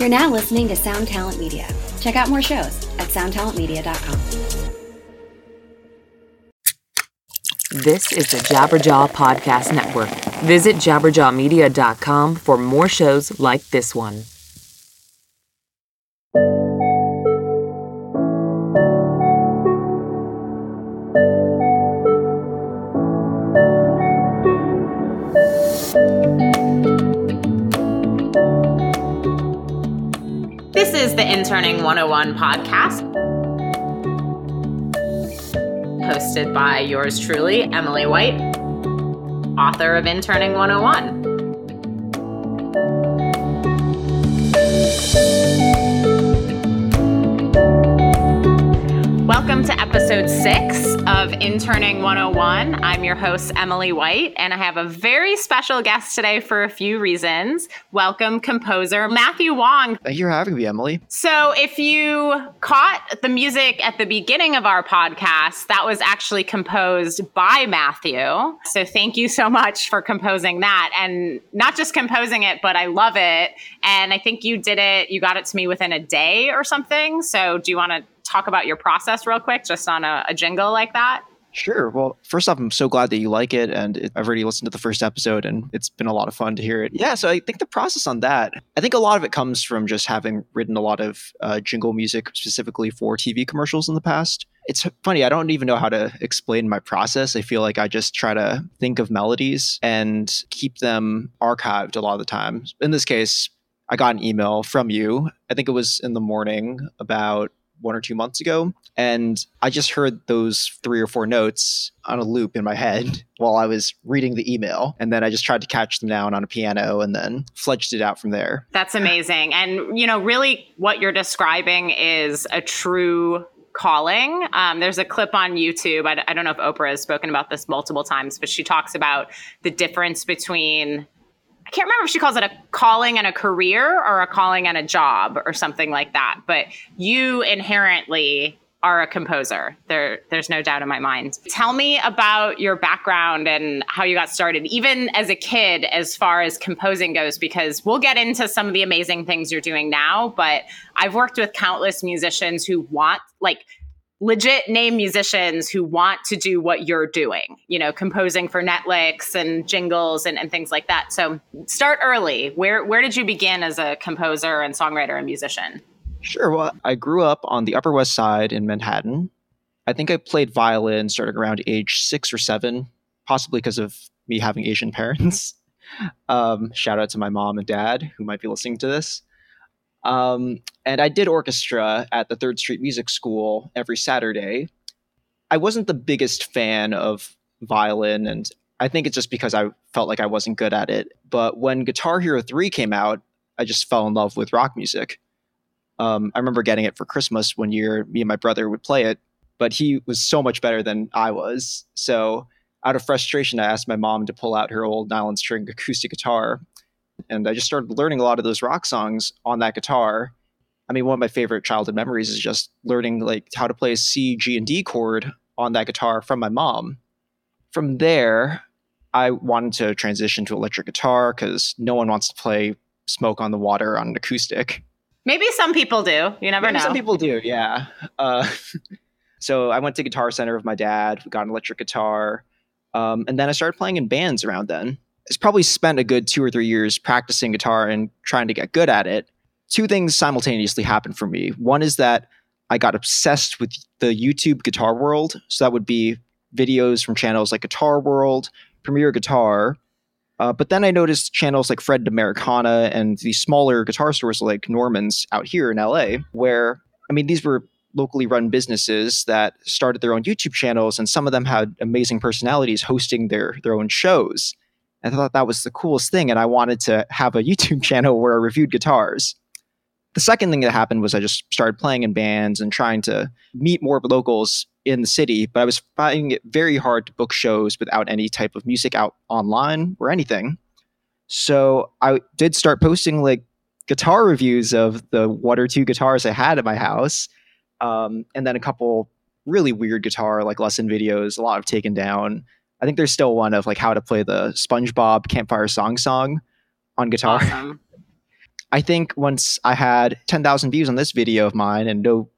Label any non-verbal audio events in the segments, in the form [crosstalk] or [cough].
You're now listening to Sound Talent Media. Check out more shows at soundtalentmedia.com. This is the Jabberjaw Podcast Network. Visit jabberjawmedia.com for more shows like this one. Interning 101 podcast, hosted by yours truly, Emily White, author of Interning 101. Welcome to episode six of Interning 101. I'm your host, Emily White, and I have a very special guest today for a few reasons. Welcome, composer Matthew Wang. Thank you for having me, Emily. So, if you caught the music at the beginning of our podcast, that was actually composed by Matthew. So, thank you so much for composing that. And not just composing it, but I love it. And I think you did it, you got it to me within a day or something. So, do you want to talk about your process real quick, just on a, a jingle like that? Sure. Well, first off, I'm so glad that you like it. And it, I've already listened to the first episode and it's been a lot of fun to hear it. Yeah. So I think the process on that, I think a lot of it comes from just having written a lot of uh, jingle music specifically for TV commercials in the past. It's funny. I don't even know how to explain my process. I feel like I just try to think of melodies and keep them archived a lot of the time. In this case, I got an email from you. I think it was in the morning about one or two months ago. And I just heard those three or four notes on a loop in my head [laughs] while I was reading the email. And then I just tried to catch them down on a piano and then fledged it out from there. That's amazing. And, you know, really what you're describing is a true calling. Um, there's a clip on YouTube. I, I don't know if Oprah has spoken about this multiple times, but she talks about the difference between I can't remember if she calls it a calling and a career or a calling and a job or something like that. But you inherently are a composer. There, there's no doubt in my mind. Tell me about your background and how you got started, even as a kid, as far as composing goes, because we'll get into some of the amazing things you're doing now. But I've worked with countless musicians who want, like, legit name musicians who want to do what you're doing, you know, composing for Netflix and jingles and, and things like that. So start early. Where where did you begin as a composer and songwriter and musician? Sure. Well, I grew up on the Upper West Side in Manhattan. I think I played violin starting around age six or seven, possibly because of me having Asian [laughs] parents. Um, shout out to my mom and dad who might be listening to this. Um, and I did orchestra at the Third Street Music School every Saturday. I wasn't the biggest fan of violin, and I think it's just because I felt like I wasn't good at it. But when Guitar Hero 3 came out, I just fell in love with rock music. Um, I remember getting it for Christmas one year. Me and my brother would play it, but he was so much better than I was. So, out of frustration, I asked my mom to pull out her old nylon string acoustic guitar and I just started learning a lot of those rock songs on that guitar. I mean, one of my favorite childhood memories is just learning like how to play a C, G, and D chord on that guitar from my mom. From there, I wanted to transition to electric guitar because no one wants to play Smoke on the Water on an acoustic. Maybe some people do. You never Maybe know. Some people do, yeah. Uh, [laughs] so I went to Guitar Center with my dad. We got an electric guitar. Um, and then I started playing in bands around then. It's probably spent a good two or three years practicing guitar and trying to get good at it. Two things simultaneously happened for me. One is that I got obsessed with the YouTube guitar world. So that would be videos from channels like Guitar World, Premier Guitar. Uh, but then I noticed channels like Fretted Americana and these smaller guitar stores like Norman's out here in LA, where, I mean, these were locally run businesses that started their own YouTube channels, and some of them had amazing personalities hosting their, their own shows. I thought that was the coolest thing, and I wanted to have a [laughs] YouTube channel where I reviewed guitars. The second thing that happened was I just started playing in bands and trying to meet more locals in the city, but I was finding it very hard to book shows without any type of music out online or anything. So I did start posting like guitar reviews of the one or two guitars I had at my house, um, and then a couple really weird guitar like lesson videos, a lot of taken down. I think there's still one of like how to play the SpongeBob Campfire Song song on guitar. Awesome. [laughs] I think once I had 10,000 views on this video of mine and no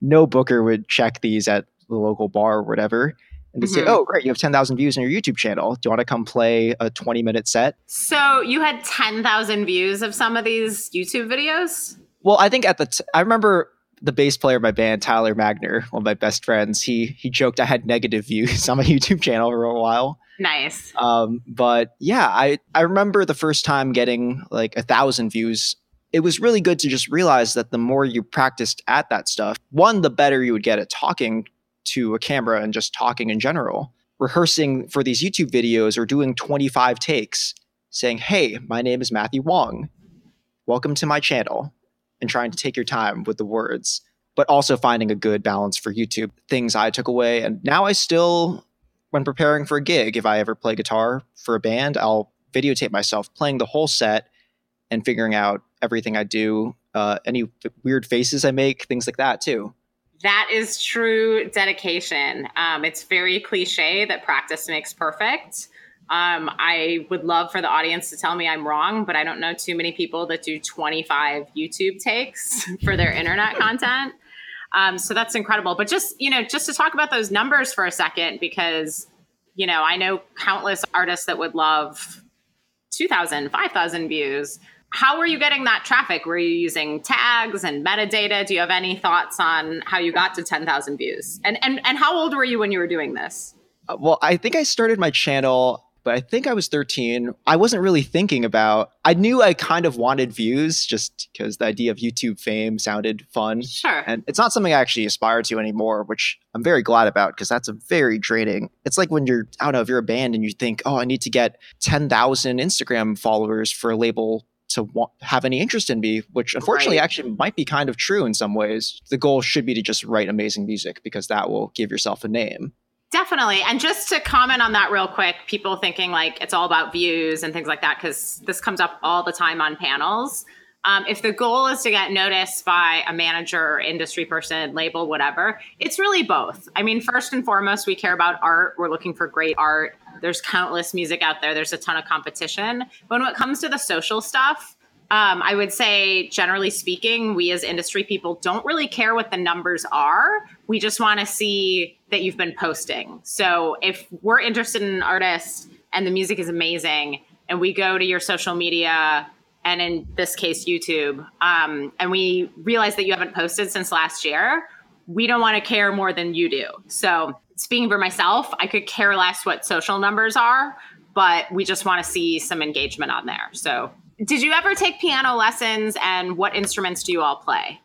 no booker would check these at the local bar or whatever and they say, Mhm. "Oh, great, you have 10,000 views on your YouTube channel. Do you want to come play a 20-minute set?" So you had 10,000 views of some of these YouTube videos? Well, I think at the t- I remember the bass player of my band, Tyler Magner, one of my best friends. He he joked I had negative views [laughs] on my YouTube channel for a while. Nice. Um, but yeah, I I remember the first time getting like a thousand views. It was really good to just realize that the more you practiced at that stuff, one, the better you would get at talking to a camera and just talking in general. Rehearsing for these YouTube videos or doing 25 takes, saying, "Hey, my name is Matthew Wang. Welcome to my channel," and trying to take your time with the words, but also finding a good balance for YouTube. Things I took away, and now I still when preparing for a gig, if I ever play guitar for a band, I'll videotape myself playing the whole set and figuring out everything I do, uh, any f- weird faces I make, things like that too. That is true dedication. Um, it's very cliche that practice makes perfect. Um, I would love for the audience to tell me I'm wrong, but I don't know too many people that do 25 YouTube takes [laughs] for their internet content. Um, so that's incredible. But just you know, just to talk about those numbers for a second, because you know, I know countless artists that would love 2,000, 5,000 views. How were you getting that traffic? Were you using tags and metadata? Do you have any thoughts on how you got to 10,000 views? And, and, and how old were you when you were doing this? Uh, well, I think I started my channel, but I think I was 13. I wasn't really thinking about, I knew I kind of wanted views just because the idea of YouTube fame sounded fun. Sure. And it's not something I actually aspire to anymore, which I'm very glad about because that's a very draining. It's like when you're, I don't know, if you're a band and you think, oh, I need to get 10,000 Instagram followers for a label to wa- have any interest in me, which unfortunately Right. actually might be kind of true in some ways. The goal should be to just write amazing music because that will give yourself a name. Definitely. And just to comment on that real quick, people thinking like it's all about views and things like that, because this comes up all the time on panels. Um, if the goal is to get noticed by a manager or industry person, label, whatever, it's really both. I mean, first and foremost, we care about art. We're looking for great art. There's countless music out there, there's a ton of competition. But when it comes to the social stuff, um, I would say, generally speaking, we as industry people don't really care what the numbers are. We just want to see that you've been posting. So if we're interested in an artist and the music is amazing, and we go to your social media, and in this case, YouTube, um, and we realize that you haven't posted since last year, we don't want to care more than you do. So speaking for myself, I could care less what social numbers are, but we just want to see some engagement on there. So did you ever take piano lessons and what instruments do you all play?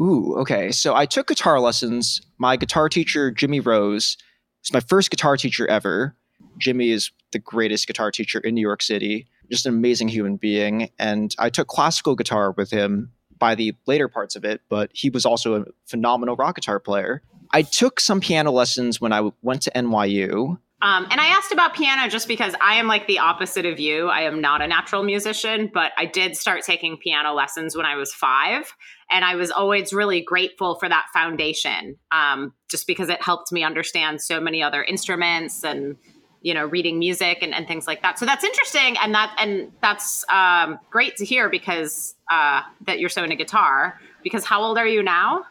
Ooh, okay. So I took guitar lessons. My guitar teacher, Jimmy Rose, is my first guitar teacher ever. Jimmy is the greatest guitar teacher in New York City, just an amazing human being. And I took classical guitar with him by the later parts of it, but he was also a phenomenal rock guitar player. I took some piano lessons when I went to NYU. Um, and I asked about piano just because I am like the opposite of you. I am not a natural musician, but I did start taking piano lessons when I was five. And I was always really grateful for that foundation, um, just because it helped me understand so many other instruments and you know reading music and, and things like that. So that's interesting, and that and that's um, great to hear because uh, that you're so into guitar. Because how old are you now?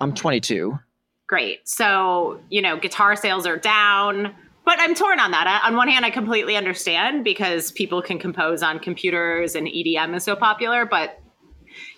I'm 22. great. So, you know, guitar sales are down, but I'm torn on that. I- On one hand, I completely understand because people can compose on computers and EDM is so popular. But,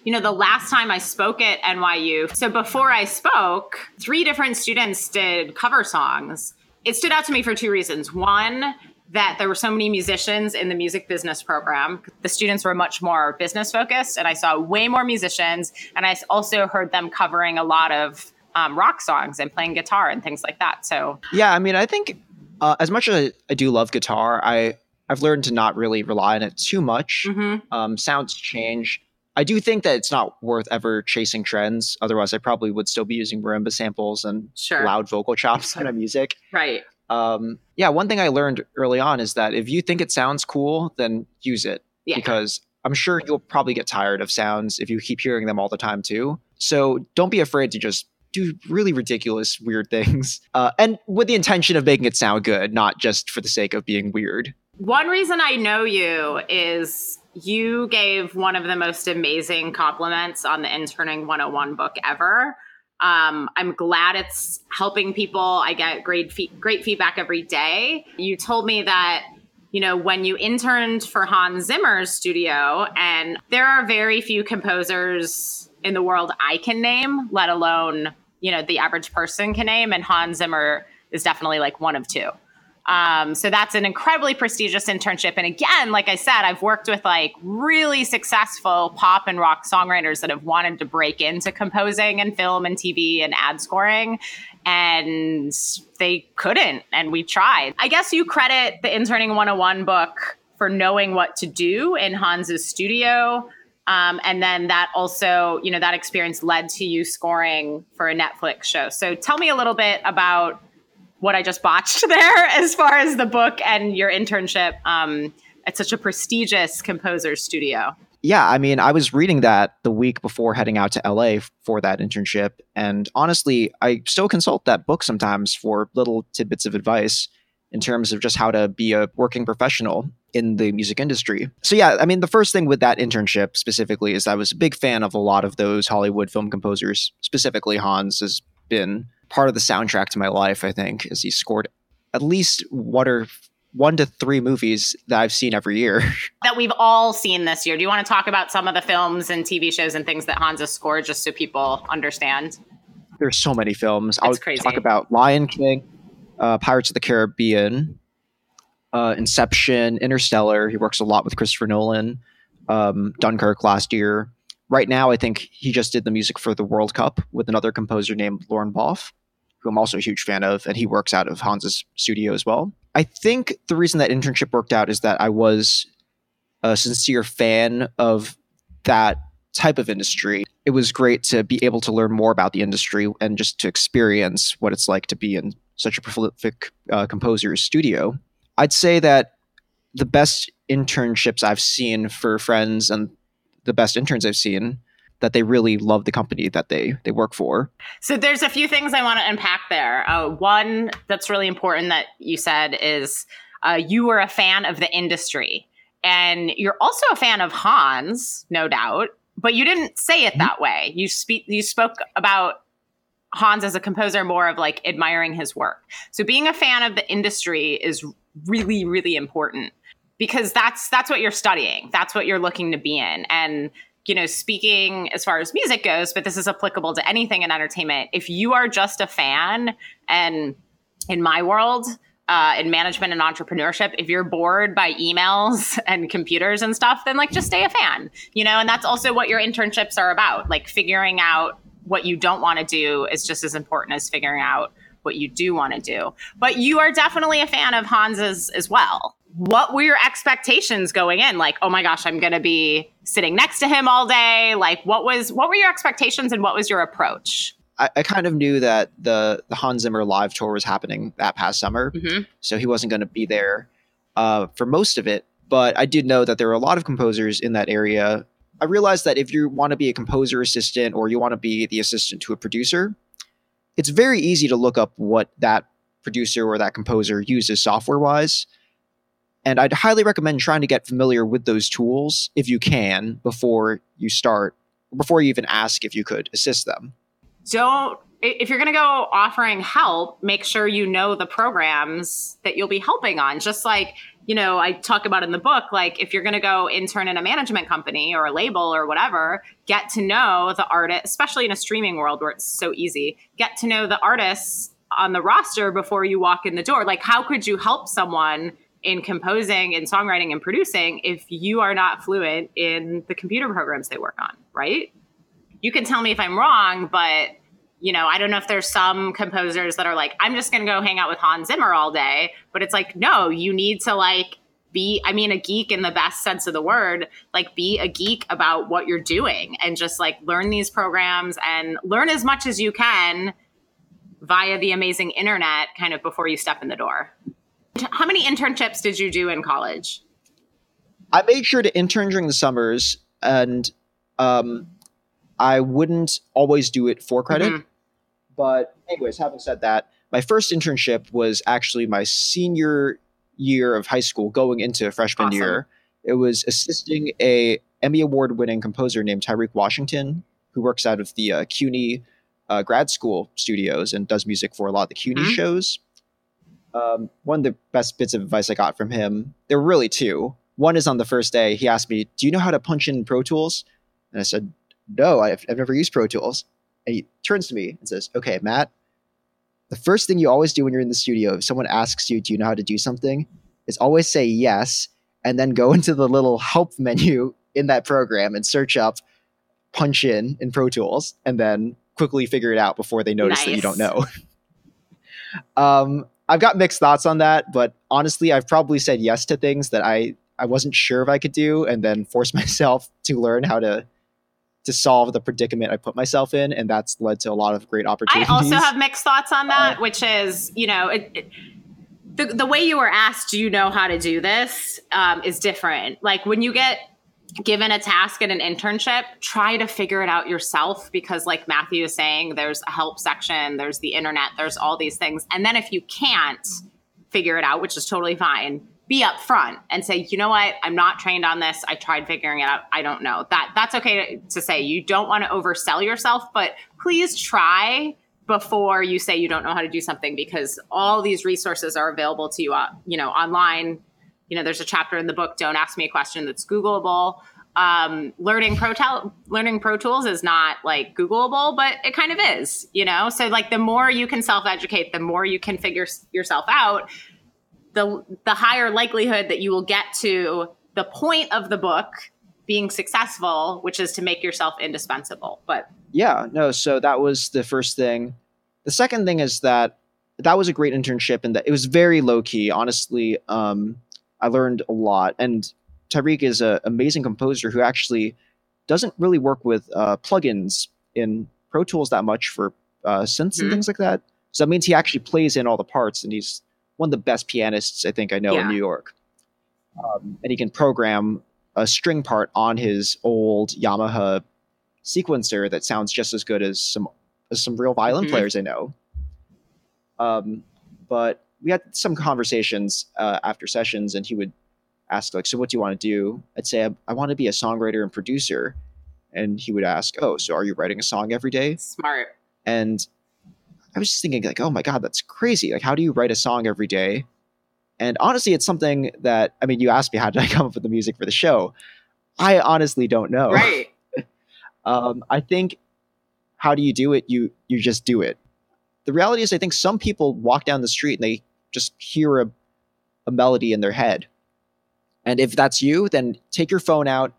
you know, the last time I spoke at NYU, so before I spoke, three different students did cover songs. It stood out to me for two reasons. One, that there were so many musicians in the music business program. The students were much more business focused, and I saw way more musicians. And I also heard them covering a lot of um, rock songs and playing guitar and things like that. So, Yeah, I mean, I think uh, as much as I, I do love guitar, I I've learned to not really rely on it too much. mhm. Um, sounds change. I do think that it's not worth ever chasing trends. Otherwise, I probably would still be using marimba samples and Sure. loud vocal chops [laughs] on my music. right. Um, yeah, one thing I learned early on is that if you think it sounds cool, then use it Yeah. because I'm sure you'll probably get tired of sounds if you keep hearing them all the time too. So don't be afraid to just do really ridiculous, weird things, [laughs] uh, and with the intention of making it sound good, not just for the sake of being weird. One reason I know you is you gave one of the most amazing compliments on the Interning 101 book ever. Um, I'm glad it's helping people. I get great fe- great feedback every day. You told me that you know when you interned for Hans Zimmer's studio, and there are very few composers in the world I can name, let alone you know the average person can name, and Hans Zimmer is definitely like one of two. Um, so that's an incredibly prestigious internship. And again, like I said, I've worked with like really successful pop and rock songwriters that have wanted to break into composing and film and TV and ad scoring. And they couldn't. And we tried. I guess you credit the Interning 101 book for knowing what to do in Hans's studio. Um, and then that also, you know, that experience led to you scoring for a Netflix show. So tell me a little bit about what I just botched [laughs] there as far as the book and your internship um, at such a prestigious composer studio. Yeah, I mean, I was reading that the week before heading out to LA for that internship. And honestly, I still consult that book sometimes for little tidbits of advice in terms of just how to be a working professional in the music industry. So, yeah, I mean, the first thing with that internship specifically is I was a big fan of a lot of those Hollywood film composers, specifically Hans has been part of the soundtrack to my life. I think as he scored at least one or one to three movies that I've seen every year. [laughs] That we've all seen this year. Do you want to talk about some of the films and TV shows and things that Hans has scored just so people understand? There's so many films. That's I'll crazy. talk about Lion King, uh, Pirates of the Caribbean, uh, Inception, Interstellar. He works a lot with Christopher Nolan. Um, Dunkirk last year. Right now, I think he just did the music for the World Cup with another composer named Lorne Balfe who I'm also a huge fan of, and he works out of Hans's studio as well. I think the reason that internship worked out is that I was a sincere fan of that type of industry. It was great to be able to learn more about the industry and just to experience what it's like to be in such a prolific uh, composer's studio. I'd say that the best internships I've seen for friends and the best interns I've seen that they really love the company that they they work for. So there's a few things I want to unpack there. Uh, one that's really important that you said is uh, you were a fan of the industry, and you're also a fan of Hans, no doubt. But you didn't say it mm-hmm. that way. You speak. You spoke about Hans as a composer more of like admiring his work. So being a fan of the industry is really, really important because that's that's what you're studying. That's what you're looking to be in, and you know, speaking as far as music goes, but this is applicable to anything in entertainment. If you are just a fan, and in my world, uh, in management and entrepreneurship, if you're bored by emails [laughs] and computers and stuff, then like just stay a fan, you know, and that's also what your internships are about. Like figuring out what you don't want to do is just as important as figuring out what you do want to do. But you are definitely a fan of Hans's as well what were your expectations going in like oh my gosh i'm going to be sitting next to him all day like what was what were your expectations and what was your approach I, I kind of knew that the the Hans Zimmer live tour was happening that past summer, mm-hmm. so he wasn't going to be there uh, for most of it. But I did know that there were a lot of composers in that area. I realized that if you want to be a composer assistant or you want to be the assistant to a producer, it's very easy to look up what that producer or that composer uses software wise and I'd highly recommend trying to get familiar with those tools if you can before you start, before you even ask if you could assist them. Don't, if you're going to go offering help, make sure you know the programs that you'll be helping on. Just like, you know, I talk about in the book, like if you're going to go intern in a management company or a label or whatever, get to know the artist, especially in a streaming world where it's so easy, get to know the artists on the roster before you walk in the door. Like, how could you help someone in composing and songwriting and producing if you are not fluent in the computer programs they work on, right? You can tell me if I'm wrong, but you know, I don't know if there's some composers that are like, I'm just going to go hang out with Hans Zimmer all day, but it's like, no, you need to like be, I mean, a geek in the best sense of the word, like be a geek about what you're doing and just like learn these programs and learn as much as you can via the amazing internet kind of before you step in the door. How many internships did you do in college? I made sure to intern during the summers, and um, I wouldn't always do it for credit. Mm-hmm. But, anyways, having said that, my first internship was actually my senior year of high school, going into freshman awesome. year. It was assisting a Emmy award winning composer named Tyreek Washington, who works out of the uh, CUNY uh, grad school studios and does music for a lot of the CUNY Mhm. shows. Um, one of the best bits of advice I got from him, there were really two. One is on the first day, he asked me, Do you know how to punch in Pro Tools? And I said, No, I've, I've never used Pro Tools. And he turns to me and says, Okay, Matt, the first thing you always do when you're in the studio, if someone asks you, Do you know how to do something? is always say yes and then go [laughs] into the little help menu in that program and search up punch in in Pro Tools and then quickly figure it out before they notice that you don't know. [laughs] um, I've got mixed thoughts on that, but honestly, I've probably said yes to things that I I wasn't sure if I could do, and then forced [laughs] myself to learn how to to solve the predicament I put myself in, and that's led to a lot of great opportunities. I also have mixed thoughts on that, which is, you know, it, it, the the way you were asked, do you know how to do this, um, is different. Like when you get given a task at an internship, try to figure it out yourself because, like Matthew is saying, there's a help section, there's the internet, there's all these things, and then if you can't figure it out, which is totally fine. Be upfront and say, you know what, I'm not trained on this. I tried figuring it out. I don't know. That that's okay to, to say. You don't want to oversell yourself, but please try before you say you don't know how to do something because all these resources are available to you uh, you know online you know there's a chapter in the book don't ask me a question that's googleable um, learning pro tel- learning pro tools is not like googleable but it kind of is you know so like the more you can self-educate the more you can figure yourself out the the higher likelihood that you will get to the point of the book being successful which is to make yourself indispensable. But yeah no so that was the first thing. The second thing is that that was a great internship and that it was very low key honestly um, i learned a lot. And tyreek is an amazing composer who actually doesn't really work with uh, plugins in pro tools that much for uh, synths and Mhm. things like that. So that means he actually plays in all the parts and he's one of the best pianists i think i know Yeah. in new york um, and he can program a string part on his old yamaha sequencer that sounds just as good as some as some real violin Mhm. players I know. Um, but we had some conversations uh, after sessions, and he would ask like, "So what do you want to do?" I'd say, "I, I want to be a songwriter and producer," and he would ask, "Oh, so are you writing a song every day?" smart And I was just thinking like, "Oh my god, that's crazy! Like, how do you write a song every day?" And honestly, it's something that I mean, you asked me how did I [laughs] come up with the music for the show. I honestly don't know right [laughs] um, I think how do you do it? You you just do it. The reality is, I think some people walk down the street and they just hear a, a melody in their head, and if that's you, then take your phone out,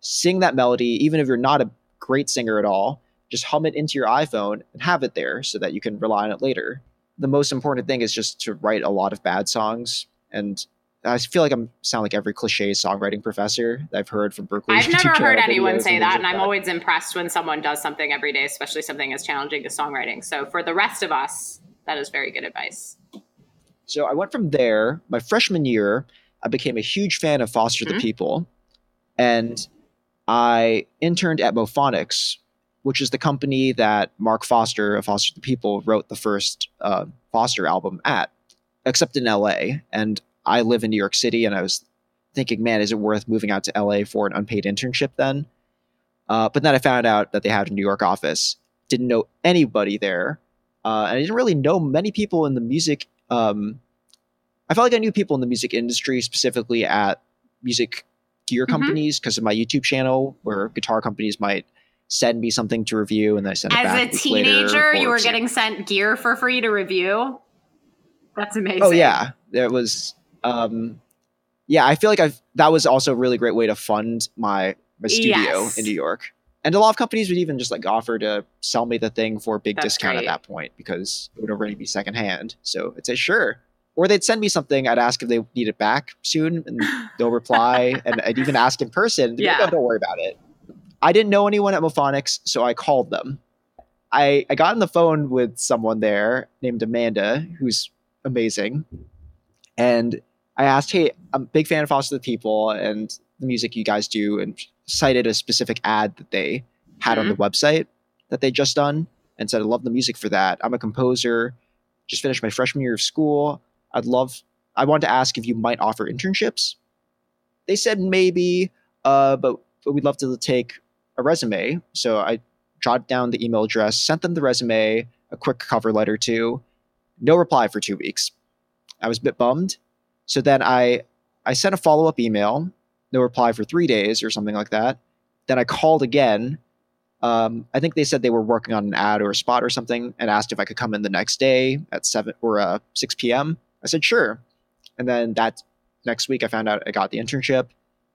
sing that melody, even if you're not a great singer at all. Just hum it into your iPhone and have it there so that you can rely on it later. The most important thing is just to write a lot of bad songs and. I feel like I'm sound like every cliche songwriting professor that I've heard from Berklee. I've [laughs] never heard anyone say that, like and I'm always impressed when someone does something every day, especially something as challenging as songwriting. So for the rest of us, that is very good advice. So I went from there. My freshman year, I became a huge fan of Foster the Mhm. People, and I interned at Mophonics, which is the company that Mark Foster of Foster the People wrote the first uh, Foster album at, except in LA. And I live in New York City, and I was thinking, man, is it worth moving out to LA for an unpaid internship then? Uh, but then I found out that they had a New York office. Didn't know anybody there, uh, and I didn't really know many people in the music. Um, I felt like I knew people in the music industry, specifically at music gear Mhm. companies, because of my YouTube channel, where guitar companies might send me something to review, and then I send it back. As a later, teenager, you were getting sent gear for free to review. That's amazing. Oh yeah, there was. Um, yeah, I feel like I've that was also a really great way to fund my my studio Yes. in New York. And a lot of companies would even just like offer to sell me the thing for a big That's discount great. at that point because it would already be secondhand. So I'd say sure. Or they'd send me something. I'd ask if they need it back soon, and they'll reply. [laughs] and I'd even ask in person. They'd like, Yeah. "Oh, don't worry about it. I didn't know anyone at Mophonics, so I called them. I I got on the phone with someone there named Amanda, who's amazing, and I asked, "Hey, I'm a big fan of Foster the People and the music you guys do," and cited a specific ad that they had on the website that they just done, and said, "I love the music for that. I'm a composer, just finished my freshman year of school. I'd love. I wanted to ask if you might offer internships." they said maybe, uh, but, but we'd love to take a resume. So I jotted down the email address, sent them the resume, a quick cover letter too. No reply for two weeks. I was a bit bummed. So then I I sent a follow up email, no reply for three days or something like that. Then I called again. Um, I think they said they were working on an ad or a spot or something, and asked if I could come in the next day at seven or uh, six p.m. I said sure, and then that next week I found out I got the internship,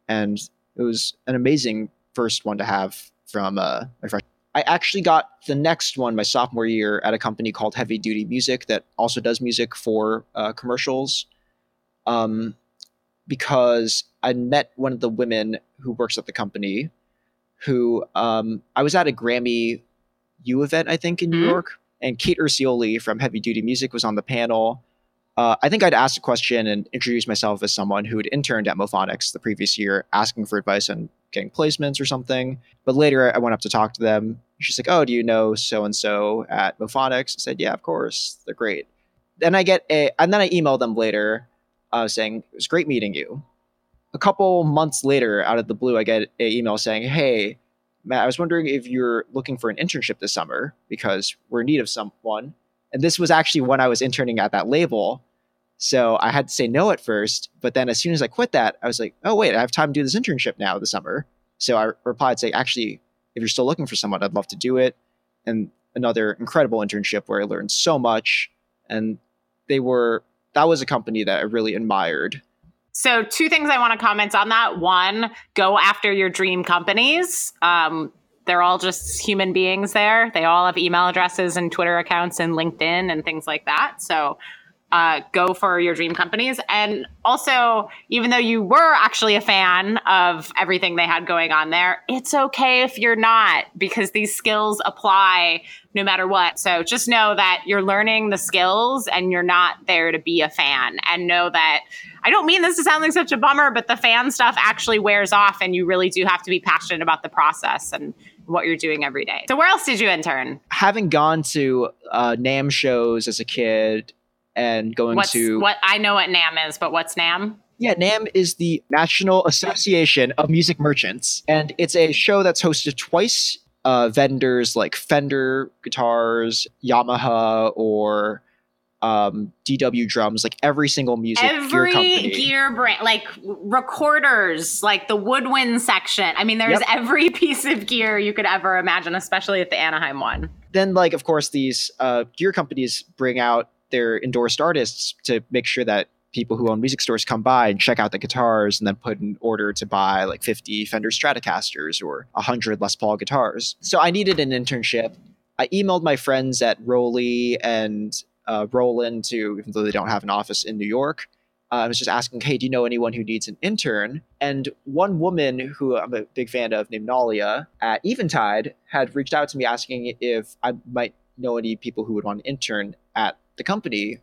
and it was an amazing first one to have from uh, my freshman. I actually got the next one my sophomore year at a company called Heavy Duty Music that also does music for uh, commercials. Um, because I met one of the women who works at the company, who um, I was at a Grammy U event, I think, in New Mhm. York, and Kate Ursioli from Heavy Duty Music was on the panel. Uh, I think I'd asked a question and introduced myself as someone who had interned at Mophonics the previous year, asking for advice on getting placements or something. But later I went up to talk to them. She's like, Oh, do you know so and so at Mophonics? I said, Yeah, of course. They're great. Then I get a, and then I email them later uh, saying, It was great meeting you. A couple months later, out of the blue, I get an email saying, Hey, Matt, I was wondering if you're looking for an internship this summer because we're in need of someone. And this was actually when I was interning at that label. So I had to say no at first, but then as soon as I quit that, I was like, oh wait, I have time to do this internship now this summer. So I replied saying, actually, if you're still looking for someone, I'd love to do it. And another incredible internship where I learned so much. And they were that was a company that I really admired. So, two things I want to comment on that. One, go after your dream companies. Um, they're all just human beings there. They all have email addresses and Twitter accounts and LinkedIn and things like that. So, uh, go for your dream companies. And also, even though you were actually a fan of everything they had going on there, it's okay if you're not because these skills apply no matter what. So just know that you're learning the skills and you're not there to be a fan. And know that I don't mean this to sound like such a bummer, but the fan stuff actually wears off and you really do have to be passionate about the process and what you're doing every day. So, where else did you intern? Having gone to uh, NAMM shows as a kid and going What's to what I know what NAMM is, but what's NAMM? Yeah, NAMM is the National Association of Music Merchants, and it's a show that's hosted twice. Uh, vendors like Fender guitars, Yamaha, or um, DW drums, like every single music gear Every company. gear brand, like recorders, like the woodwind section. I mean, there's Yep. every [laughs] piece of gear you could ever imagine, especially at the Anaheim one. Then, like, of course, these uh, gear companies bring out their endorsed artists to make sure that people who own music stores come by and check out the guitars and then put an order to buy like 50 Fender Stratocasters or 100 Les Paul guitars. So I needed an internship. I emailed my friends at ROLI and uh, Roland to, even though they don't have an office in New York. Uh, I was just asking, hey, do you know anyone who needs an intern? And one woman who I'm a big fan of, named Nalia at Eventide, had reached out to me asking if I might know any people who would want to intern at the company.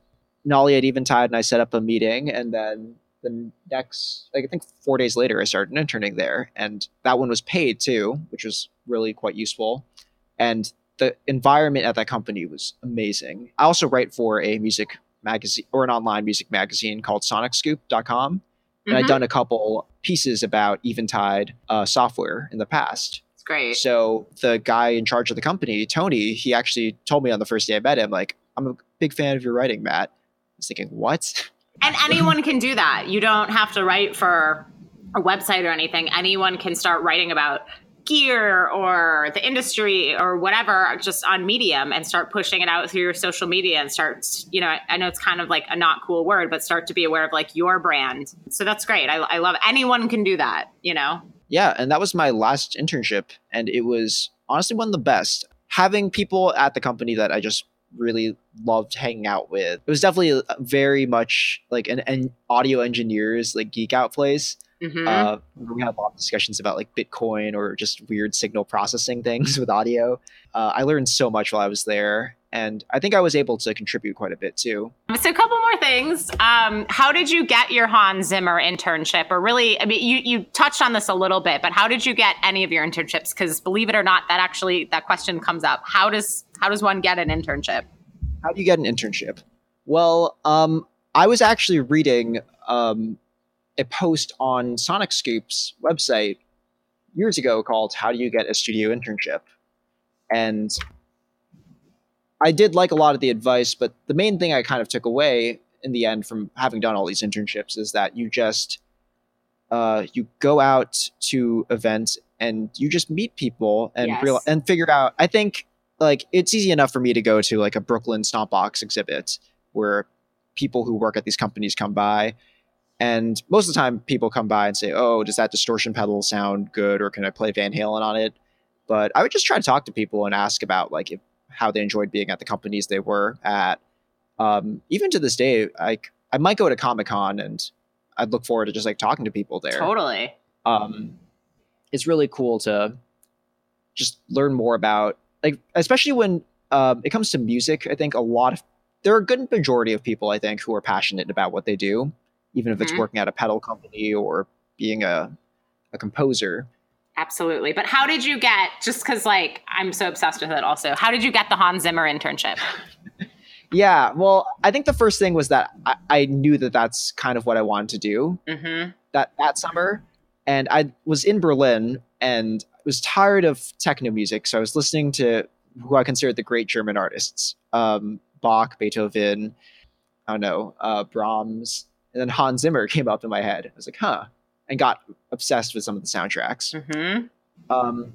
Nalia at Eventide and I set up a meeting, and then the next, like I think four days later, I started interning there, and that one was paid too, which was really quite useful. And the environment at that company was amazing. I also write for a music magazine or an online music magazine called sonicscoop.com. And I'd Mhm. done a couple pieces about Eventide uh, software in the past. It's great. So the guy in charge of the company, Tony, he actually told me on the first day I met him, like, I'm a big fan of your writing, Matt. I was thinking, what? And anyone can do that. You don't have to write for a website or anything. Anyone can start writing about gear or the industry or whatever just on medium and start pushing it out through your social media and start you know i know it's kind of like a not cool word but start to be aware of like your brand so that's great i, I love it. anyone can do that you know Yeah, and that was my last internship, and it was honestly one of the best. Having people at the company that I just really loved hanging out with. It was definitely very much like an, an audio engineers like geek out place. Mhm. Uh, we had a lot of discussions about like Bitcoin or just weird signal processing [laughs] things with audio. Uh, I learned so much while I was there, and I think I was able to contribute quite a bit too. So a couple more things. Um, how did you get your Hans Zimmer internship? Or really, I mean, you you touched on this a little bit, but how did you get any of your internships? Because believe it or not, that actually that question comes up. How does how does one get an internship? How do you get an internship? Well, um, I was actually reading um, a post on Sonic Scoop's website years ago called "How Do You Get a Studio Internship," and I did like a lot of the advice, but the main thing I kind of took away in the end from having done all these internships is that you just uh, you go out to events and you just meet people and Yes. real and figure out. I think like it's easy enough for me to go to like a Brooklyn Stompbox exhibit where people who work at these companies come by. And most of the time, people come by and say, "Oh, does that distortion pedal sound good, or can I play Van Halen on it?" But I would just try to talk to people and ask about like if, how they enjoyed being at the companies they were at. Um, even to this day, like I might go to Comic Con and I'd look forward to just like talking to people there. Totally. Um, it's really cool to just learn more about like especially when um, it comes to music. I think a lot of there are a good majority of people I think who are passionate about what they do, even if it's Mhm. working at a pedal company or being a a composer. Absolutely. But how did you get, just because like I'm so obsessed with it also, how did you get the Hans Zimmer internship? [laughs] Yeah, well, I think the first thing was that I, I knew that that's kind of what I wanted to do hmm that that summer, and I was in Berlin and was tired of techno music, so I was listening to who I considered the great German artists, um, Bach, Beethoven, I don't know, uh, Brahms, and then Hans Zimmer [laughs] came up in my head. I was like, huh, and got obsessed with some of the soundtracks hmm um,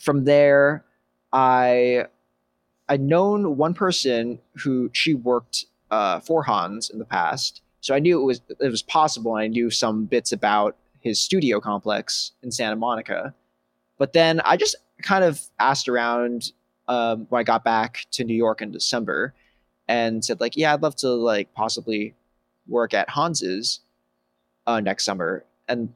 from there, I I'd known one person who she worked uh, for Hans in the past, so I knew it was it was possible, and I knew some bits about his studio complex in Santa Monica. But then I just kind of asked around um, when I got back to New York in December, and said like, yeah, I'd love to like possibly work at Hans's uh, next summer, and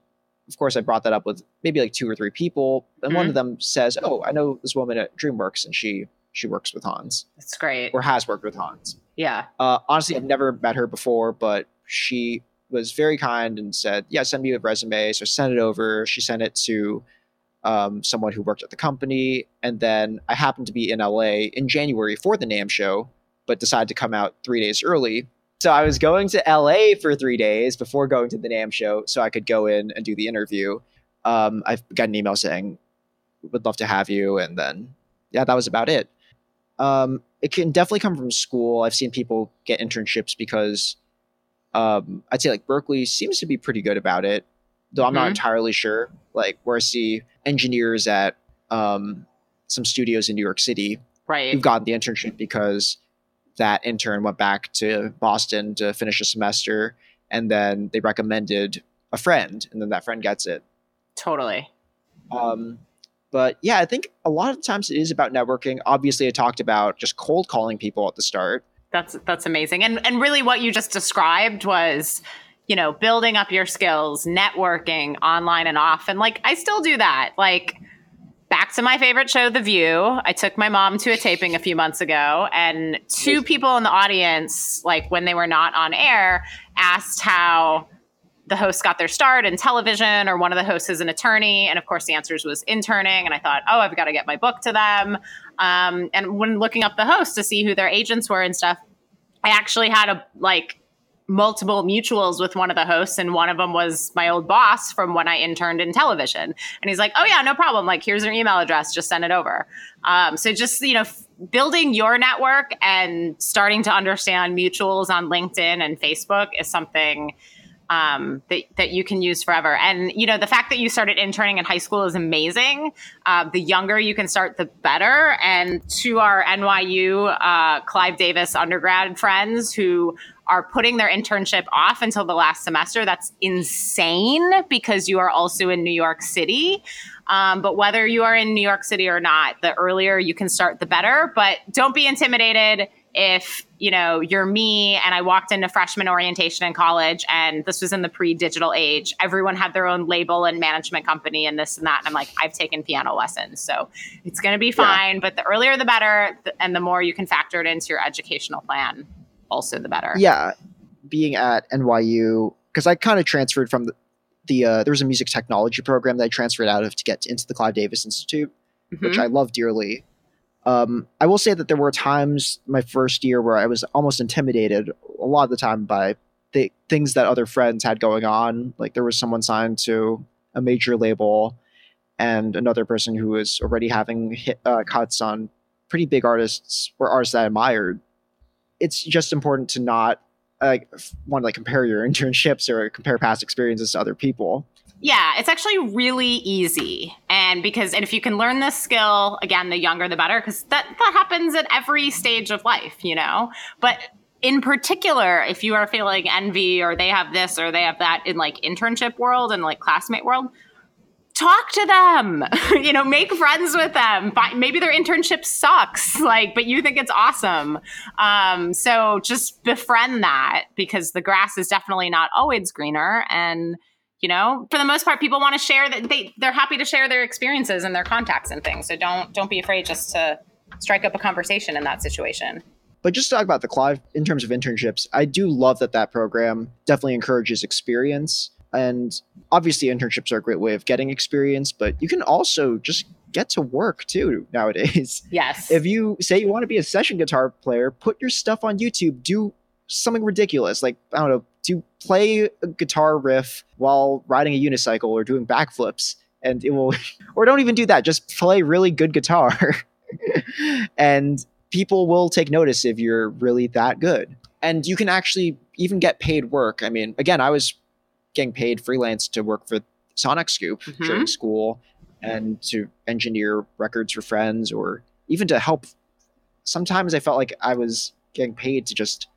of course, I brought that up with maybe like two or three people, and one Mhm. of them says, "Oh, I know this woman at DreamWorks, and she she works with Hans That's great. or has worked with Hans." Yeah. Uh, honestly, I've never met her before, but she was very kind and said, "Yeah, send me a resume." So sent it over. She sent it to um, someone who worked at the company, and then I happened to be in LA in January for the NAMM show, but decided to come out three days early. So I was going to LA for three days before going to the NAMM show, so I could go in and do the interview. Um, I got an email saying, "Would love to have you," and then yeah, that was about it. Um, it can definitely come from school. I've seen people get internships because um, I'd say like Berklee seems to be pretty good about it, though I'm not Mhm. entirely sure. Like where I see engineers at um, some studios in New York City Right. who've gotten the internship because that intern went back to Boston to finish a semester, and then they recommended a friend, and then that friend gets it. Totally. Um, but yeah, I think a lot of times it is about networking. Obviously, I talked about just cold calling people at the start. That's that's amazing. And and really what you just described was, you know, building up your skills, networking online and off. And like I still do that. Like back to my favorite show, The View. I took my mom to a taping a few months ago and two people in the audience, like when they were not on air, asked how the hosts got their start in television or one of the hosts is an attorney. And of course the answers was interning. And i thought oh i've got to get my book to them. Um, and when looking up the hosts to see who their agents were and stuff i actually had a like multiple mutuals with one of the hosts. And one of them was my old boss from when i interned in television. And he's like oh yeah no problem. Like here's your email address. Just send it over. Um, so just you know f- building your network and starting to understand mutuals on linkedin and facebook is something um, that, that you can use forever. And, you know, the fact that you started interning in high school is amazing. Uh, the younger you can start, the better. And to our NYU uh, Clive Davis undergrad friends who are putting their internship off until the last semester, that's insane because you are also in New York City. Um, but whether you are in New York City or not, the earlier you can start, the better. But don't be intimidated if you know you're me and I walked into freshman orientation in college, and this was in the pre-digital age. Everyone had their own label and management company and this and that. And I'm like, I've taken piano lessons, so it's going to be fine. But the earlier the better, and the more you can factor it into your educational plan, also the better. Yeah, being at NYU because I kind of transferred from the, the uh, there was a music technology program that I transferred out of to get into the Clive Davis Institute, which Mhm. I love dearly. Um, I will say that there were times my first year where I was almost intimidated a lot of the time by the things that other friends had going on. Like there was someone signed to a major label, and another person who was already having hit, uh, cuts on pretty big artists or artists that I admired. It's just important to not like want to like compare your [laughs] internships or compare past experiences to other people. Yeah, it's actually really easy. And because and if you can learn this skill, again, the younger the better cuz that that happens at every stage of life, you know. But in particular, if you are feeling envy or they have this or they have that in like internship world and like classmate world, talk to them [laughs] you know make friends with them Find, maybe their internship sucks [laughs] like but you think it's awesome um, so just befriend that because the grass is definitely not always greener and you know for the most part people want to share that they they're happy to share their experiences and their contacts and things so don't don't be afraid just to strike up a conversation in that situation but just to talk about the Clive in terms of internships, I do love that that program definitely encourages experience and obviously, internships are a great way of getting experience, but you can also just get to work too nowadays. [laughs] Yes. If you say you want to be a session guitar player, put your stuff on YouTube, do something ridiculous. Like, I don't know, do play a guitar riff while riding a unicycle or doing backflips. And it will, [laughs] or don't even do that, just play really good guitar. [laughs] and people will take notice if you're really that good. And you can actually even get paid work. I mean, again, I was getting paid freelance to work for Sonic Scoop mm-hmm. during school and to engineer records for friends or even to help. Sometimes I felt like I was getting paid to just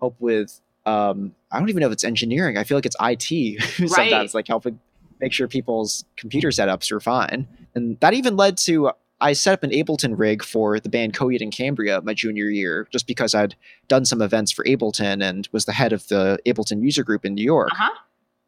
help with. Um, I don't even know if it's engineering. I feel like it's IT [laughs] sometimes, right. like helping make sure people's computer setups are fine. And that even led to I set up an Ableton rig for the band Coheed and Cambria my junior year, just because I'd done some events for Ableton and was the head of the Ableton user group in New York. Uh-huh.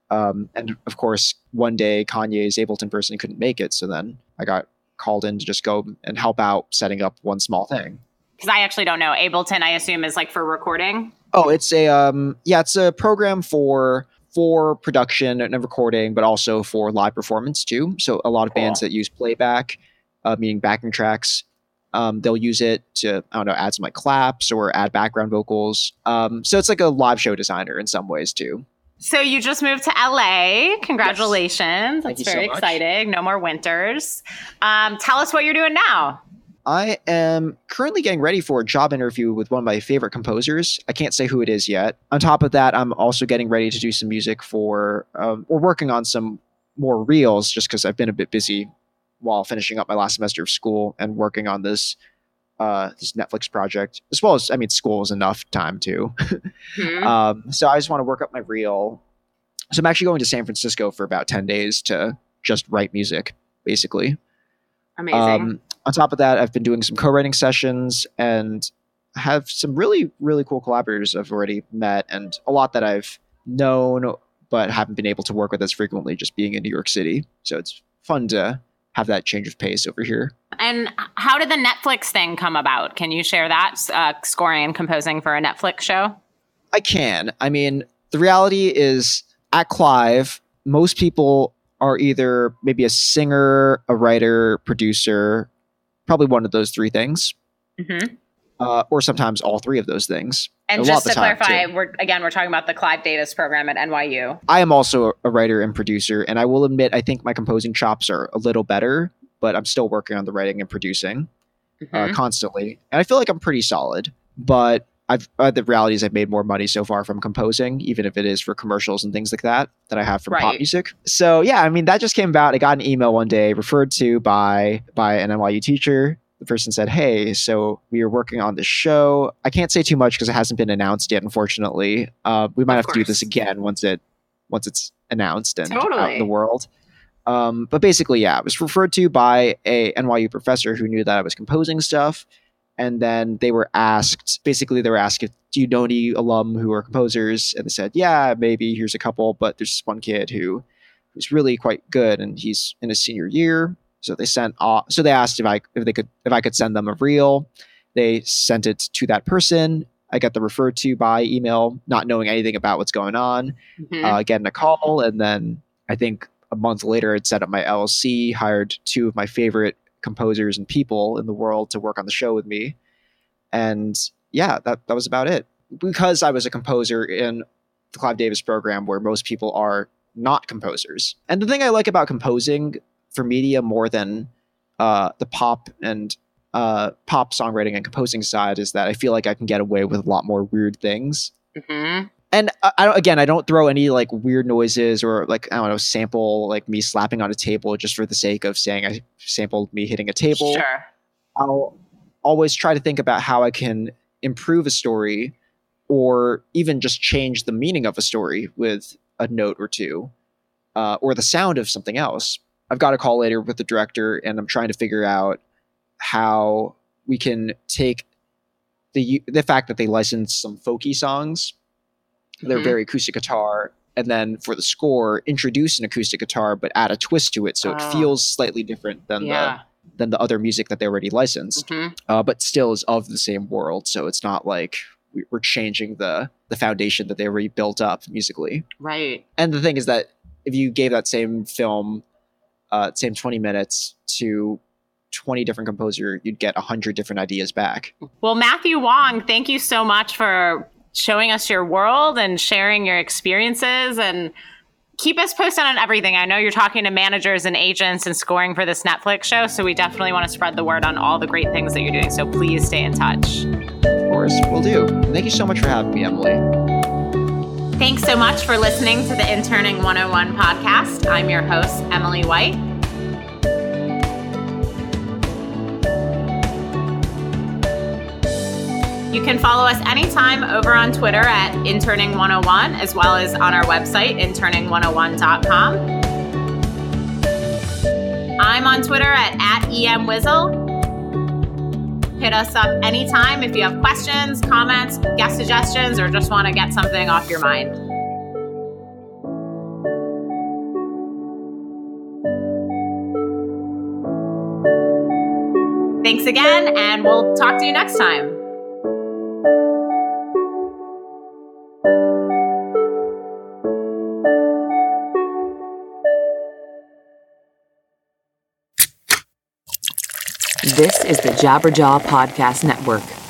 Um, and of course, one day Kanye's Ableton person couldn't make it, so then I got called in to just go and help out setting up one small thing. Because I actually don't know Ableton. I assume is like for recording. Oh, it's a um, yeah, it's a program for for production and recording, but also for live performance too. So a lot of cool. bands that use playback, uh, meaning backing tracks, um, they'll use it to I don't know add some like claps or add background vocals. Um, so it's like a live show designer in some ways too. So you just moved to LA. Congratulations. Yes. That's very so exciting. No more winters. Um, tell us what you're doing now. I am currently getting ready for a job interview with one of my favorite composers. I can't say who it is yet. On top of that, I'm also getting ready to do some music for, um, or working on some more reels just because I've been a bit busy while finishing up my last semester of school and working on this uh, this Netflix project, as well as I mean, school is enough time too. mm-hmm. [laughs] um, so I just want to work up my reel. So I'm actually going to San Francisco for about ten days to just write music, basically. Amazing. Um, on top of that, I've been doing some co-writing sessions and have some really, really cool collaborators I've already met, and a lot that I've known but haven't been able to work with as frequently, just being in New York City. So it's fun to have that change of pace over here. And how did the Netflix thing come about? Can you share that uh, scoring and composing for a Netflix show? I can. I mean, the reality is at Clive, most people are either maybe a singer, a writer, producer, probably one of those three things. Mm-hmm uh, or sometimes all three of those things. And just to clarify, we're again we're talking about the Clive Davis program at NYU. I am also a writer and producer, and I will admit I think my composing chops are a little better, but I'm still working on the writing and producing uh, mm-hmm. uh, constantly, and I feel like I'm pretty solid. But I've uh, the reality is I've made more money so far from composing, even if it is for commercials and things like that, than I have from right. pop music. So yeah, I mean that just came about. I got an email one day referred to by by an NYU teacher the person said, "Hey, so we are working on this show. I can't say too much because it hasn't been announced yet. Unfortunately, uh, we might of have course. to do this again once it once it's announced and totally. out in the world." Um, but basically, yeah, it was referred to by a NYU professor who knew that I was composing stuff, and then they were asked. Basically, they were asked, "Do you know any alum who are composers?" And they said, "Yeah, maybe. Here's a couple, but there's this one kid who." who's really quite good and he's in his senior year so they sent off, so they asked if I if they could if I could send them a reel. They sent it to that person. I got the referred to by email, not knowing anything about what's going on. Mm-hmm. Uh, getting a call, and then I think a month later, I'd set up my LLC, hired two of my favorite composers and people in the world to work on the show with me, and yeah, that that was about it. Because I was a composer in the Clive Davis program where most people are not composers. And the thing I like about composing for media more than uh, the pop and uh, pop songwriting and composing side is that I feel like I can get away with a lot more weird things. Mm-hmm. And I, don't, again, I don't throw any like weird noises or like I don't know sample like me slapping on a table just for the sake of saying I sampled me hitting a table. Sure. I'll always try to think about how I can improve a story or even just change the meaning of a story with a note or two uh, or the sound of something else. I've got a call later with the director and I'm trying to figure out how we can take the the fact that they licensed some folky songs, they're Mhm. very acoustic guitar, and then for the score introduce an acoustic guitar but add a twist to it so it Ah. feels slightly different than Yeah. the than the other music that they already licensed hmm uh, but still is of the same world. So it's not like we- we're changing the the foundation that they already built up musically. Right. And the thing is that if you gave that same film, uh, same twenty minutes to twenty different composer, you'd get hundred different ideas back. Well, Matthew Wang, thank you so much for showing us your world and sharing your experiences and keep us posted on everything. I know you're talking to managers and agents and scoring for this Netflix show, so we definitely want to spread the word on all the great things that you're doing. So please stay in touch. Of course, we'll do. Thank you so much for having me, Emily. Thanks so much for listening to the Interning 101 podcast. I'm your host, Emily White. You can follow us anytime over on Twitter at Interning101, as well as on our website, interning101.com. I'm on Twitter at, at EMWizzle. Hit us up anytime if you have questions, comments, guest suggestions, or just want to get something off your mind. Thanks again, and we'll talk to you next time. Is the Jabberjaw Podcast Network.